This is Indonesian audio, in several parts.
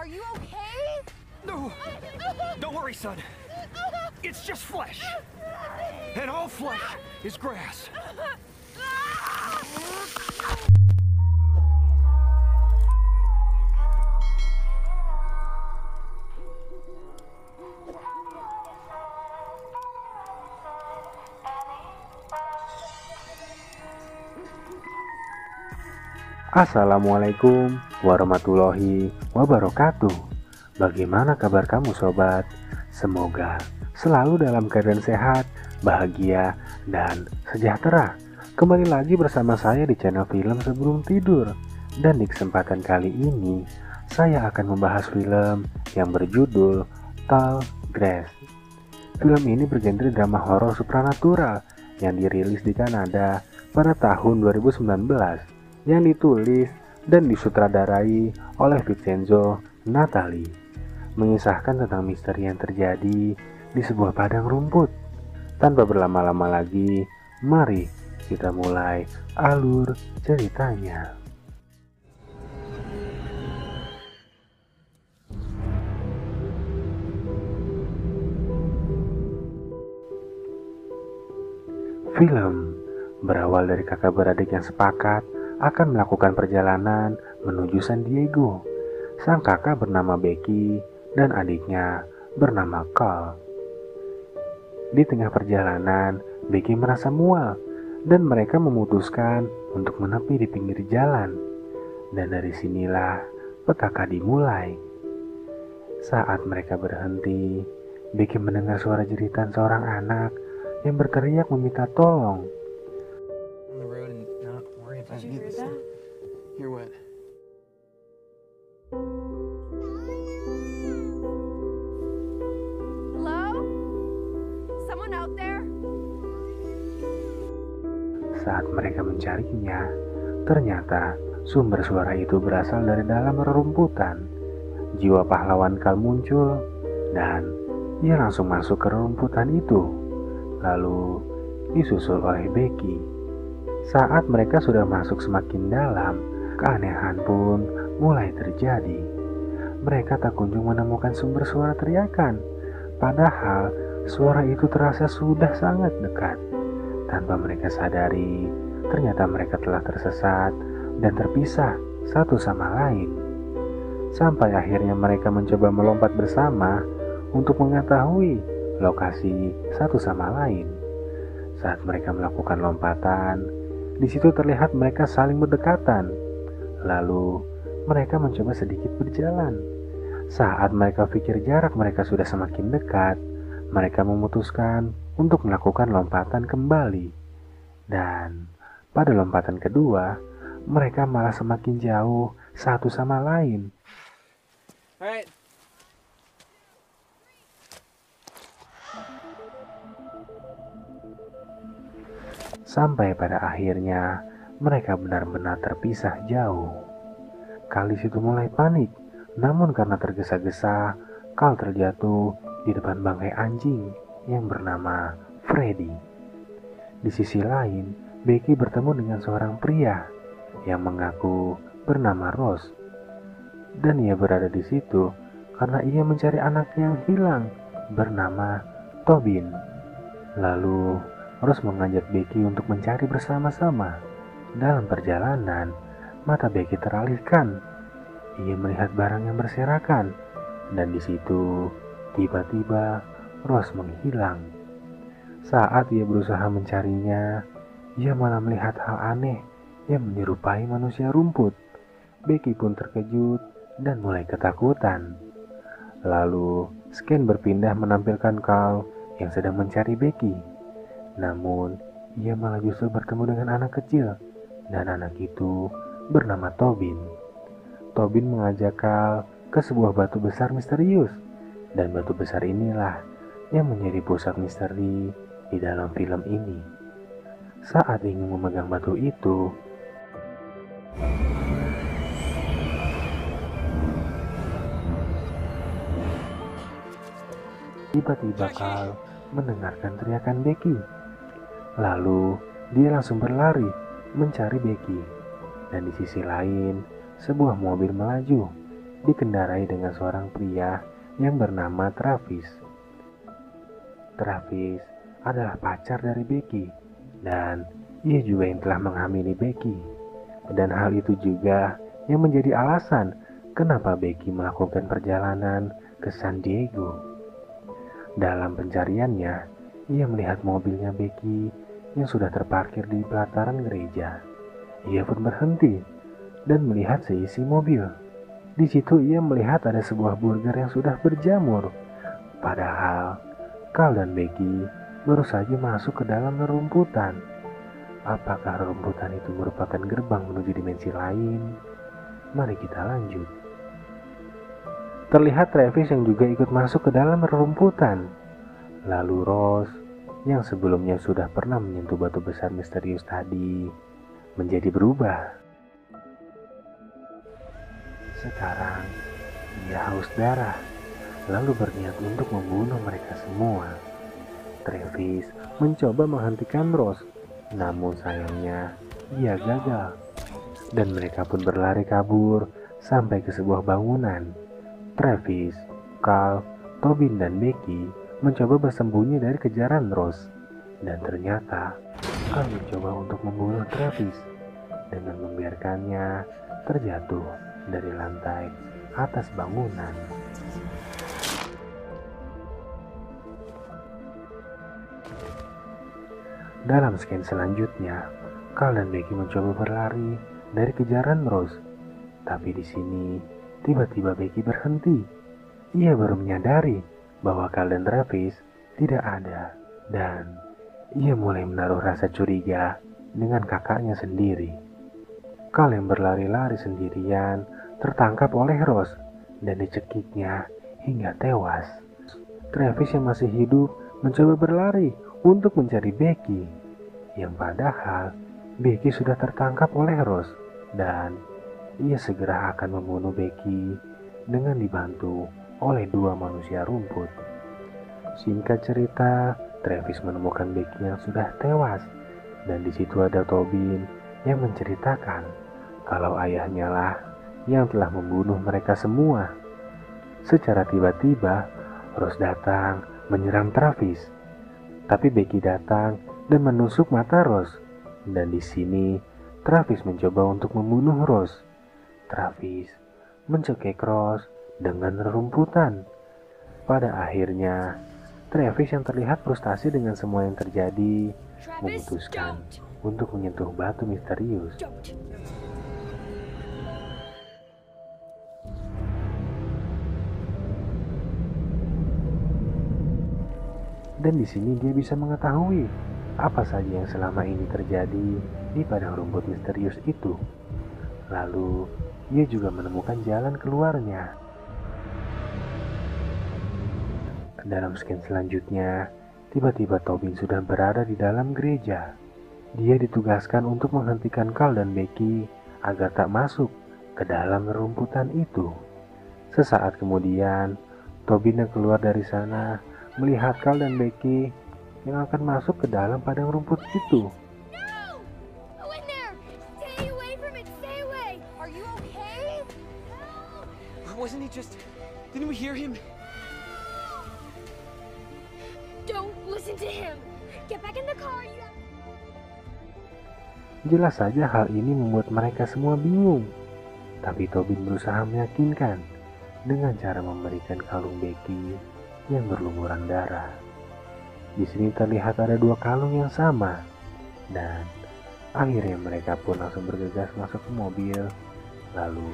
Are you okay? No, don't worry, son. It's just flesh. And all flesh is grass. Assalamualaikum warahmatullahi wabarakatuh. Bagaimana kabar kamu, sobat? Semoga selalu dalam keadaan sehat, bahagia, dan sejahtera. Kembali lagi bersama saya di channel film sebelum tidur. Dan di kesempatan kali ini, saya akan membahas film yang berjudul Tall Grass. Film ini bergenre drama horor supranatural yang dirilis di Kanada pada tahun 2019 yang ditulis dan disutradarai oleh Vincenzo Natali, mengisahkan tentang misteri yang terjadi di sebuah padang rumput. Tanpa berlama-lama lagi, mari kita mulai alur ceritanya. Film berawal dari kakak beradik yang sepakat akan melakukan perjalanan menuju San Diego. Sang kakak bernama Becky dan adiknya bernama Carl. Di tengah perjalanan, Becky merasa mual dan mereka memutuskan untuk menepi di pinggir jalan. Dan dari sinilah petaka dimulai. Saat mereka berhenti, Becky mendengar suara jeritan seorang anak yang berteriak meminta tolong. Did you hear that? Hear what? Hello? Someone out there? Saat mereka mencarinya, ternyata sumber suara itu berasal dari dalam rerumputan. Jiwa pahlawan Kal muncul dan ia langsung masuk ke rerumputan itu. Lalu disusul oleh Becky. Saat mereka sudah masuk semakin dalam, keanehan pun mulai terjadi. Mereka tak kunjung menemukan sumber suara teriakan, padahal suara itu terasa sudah sangat dekat. Tanpa mereka sadari, ternyata mereka telah tersesat dan terpisah satu sama lain. Sampai akhirnya mereka mencoba melompat bersama untuk mengetahui lokasi satu sama lain. Saat mereka melakukan lompatan, di situ terlihat mereka saling berdekatan. Lalu mereka mencoba sedikit berjalan. Saat mereka pikir jarak mereka sudah semakin dekat, mereka memutuskan untuk melakukan lompatan kembali. Dan pada lompatan kedua, mereka malah semakin jauh satu sama lain. Alright. Sampai pada akhirnya mereka benar-benar terpisah jauh. Kali situ mulai panik, namun karena tergesa-gesa, Kal terjatuh di depan bangkai anjing yang bernama Freddy. Di sisi lain, Becky bertemu dengan seorang pria yang mengaku bernama Rose. Dan ia berada di situ karena ia mencari anaknya yang hilang bernama Tobin. Lalu Rose mengajak Becky untuk mencari bersama-sama. Dalam perjalanan, mata Becky teralihkan. Ia melihat barang yang berserakan, dan di situ tiba-tiba Rose menghilang. Saat ia berusaha mencarinya, ia malah melihat hal aneh yang menyerupai manusia rumput. Becky pun terkejut dan mulai ketakutan. Lalu, scan berpindah menampilkan Carl yang sedang mencari Becky. Namun, ia malah justru bertemu dengan anak kecil, dan anak itu bernama Tobin. Tobin mengajak Carl ke sebuah batu besar misterius, dan batu besar inilah yang menjadi pusat misteri di dalam film ini. Saat ingin memegang batu itu, tiba-tiba Carl mendengarkan teriakan Becky. Lalu dia langsung berlari mencari Becky. Dan di sisi lain, sebuah mobil melaju dikendarai dengan seorang pria yang bernama Travis. Travis adalah pacar dari Becky dan ia juga yang telah menghamili Becky. Dan hal itu juga yang menjadi alasan kenapa Becky melakukan perjalanan ke San Diego. Dalam pencariannya, ia melihat mobilnya Becky yang sudah terparkir di pelataran gereja. Ia pun berhenti dan melihat seisi mobil. Di situ ia melihat ada sebuah burger yang sudah berjamur. Padahal Carl dan Becky baru saja masuk ke dalam rerumputan. Apakah rerumputan itu merupakan gerbang menuju dimensi lain? Mari kita lanjut. Terlihat Travis yang juga ikut masuk ke dalam rerumputan. Lalu Rose, yang sebelumnya sudah pernah menyentuh batu besar misterius tadi, menjadi berubah. Sekarang, ia haus darah, lalu berniat untuk membunuh mereka semua. Travis mencoba menghentikan Rose, namun sayangnya ia gagal. Dan mereka pun berlari kabur sampai ke sebuah bangunan. Travis, Carl, Tobin, dan Becky mencoba bersembunyi dari kejaran Rose. Dan ternyata Carl mencoba untuk membunuh Travis dengan membiarkannya terjatuh dari lantai atas bangunan. Dalam scan selanjutnya, Carl dan Becky mencoba berlari dari kejaran Rose. Tapi di sini, tiba-tiba Becky berhenti. Ia baru menyadari bahwa Carl dan Travis tidak ada. Dan ia mulai menaruh rasa curiga dengan kakaknya sendiri. Carl yang berlari-lari sendirian tertangkap oleh Rose dan dicekiknya hingga tewas. Travis yang masih hidup mencoba berlari untuk mencari Becky, yang padahal Becky sudah tertangkap oleh Rose dan ia segera akan membunuh Becky dengan dibantu oleh dua manusia rumput. Singkat cerita, Travis menemukan Becky yang sudah tewas dan di situ ada Tobin yang menceritakan kalau ayahnya lah yang telah membunuh mereka semua. Secara tiba-tiba, Rose datang menyerang Travis tapi Becky datang dan menusuk mata Rose. Dan di sini Travis mencoba untuk membunuh Rose. Travis mencekik Rose dengan rerumputan. Pada akhirnya, Travis yang terlihat frustasi dengan semua yang terjadi memutuskan untuk menyentuh batu misterius. dan di sini dia bisa mengetahui apa saja yang selama ini terjadi di padang rumput misterius itu. Lalu, ia juga menemukan jalan keluarnya. Dalam scan selanjutnya, tiba-tiba Tobin sudah berada di dalam gereja. Dia ditugaskan untuk menghentikan Carl dan Becky agar tak masuk ke dalam rumputan itu. Sesaat kemudian, Tobin yang keluar dari sana melihat Carl dan Becky yang akan masuk ke dalam padang rumput itu. No! Go in there! Stay away from it! Stay away! Are you okay? Help! Wasn't he just. Didn't we hear him? Listen to him! Get back in the car! You have... Jelas saja hal ini membuat mereka semua bingung. Tapi Tobin berusaha meyakinkan dengan cara memberikan kalung Becky yang berlumuran darah. Di sini terlihat ada dua kalung yang sama, dan akhirnya mereka pun langsung bergegas masuk ke mobil, lalu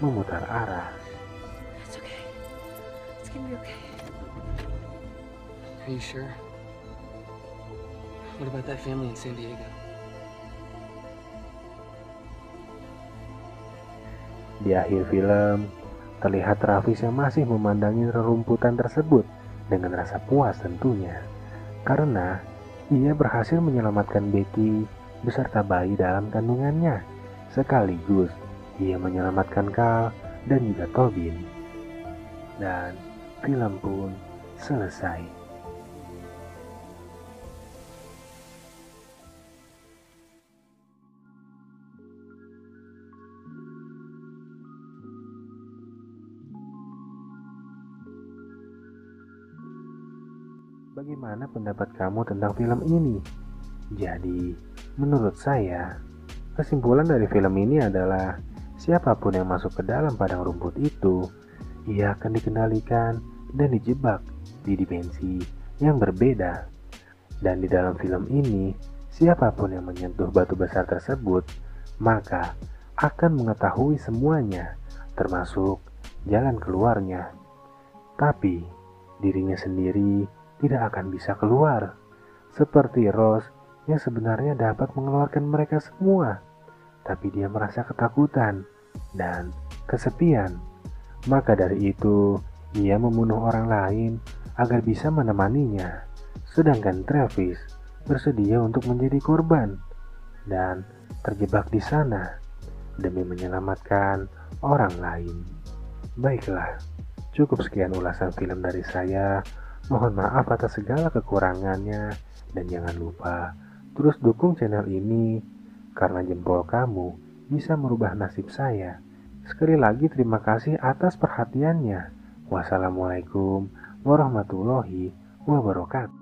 memutar arah. It's okay. It's gonna be okay. Are you sure? What about that family in San Diego? Di akhir film, terlihat Travis yang masih memandangi rerumputan tersebut dengan rasa puas tentunya. Karena ia berhasil menyelamatkan Becky beserta bayi dalam kandungannya. Sekaligus ia menyelamatkan Carl dan juga Tobin. Dan film pun selesai. Bagaimana pendapat kamu tentang film ini? Jadi, menurut saya, kesimpulan dari film ini adalah siapa pun yang masuk ke dalam padang rumput itu, ia akan dikendalikan dan dijebak di dimensi yang berbeda. Dan di dalam film ini, siapa pun yang menyentuh batu besar tersebut, maka akan mengetahui semuanya, termasuk jalan keluarnya. Tapi, dirinya sendiri tidak akan bisa keluar. Seperti Rose yang sebenarnya dapat mengeluarkan mereka semua. Tapi dia merasa ketakutan dan kesepian. Maka dari itu, ia membunuh orang lain agar bisa menemaninya. Sedangkan Travis bersedia untuk menjadi korban dan terjebak di sana demi menyelamatkan orang lain. Baiklah, cukup sekian ulasan film dari saya. Mohon maaf atas segala kekurangannya dan jangan lupa terus dukung channel ini karena jempol kamu bisa merubah nasib saya. Sekali lagi terima kasih atas perhatiannya. Wassalamualaikum warahmatullahi wabarakatuh.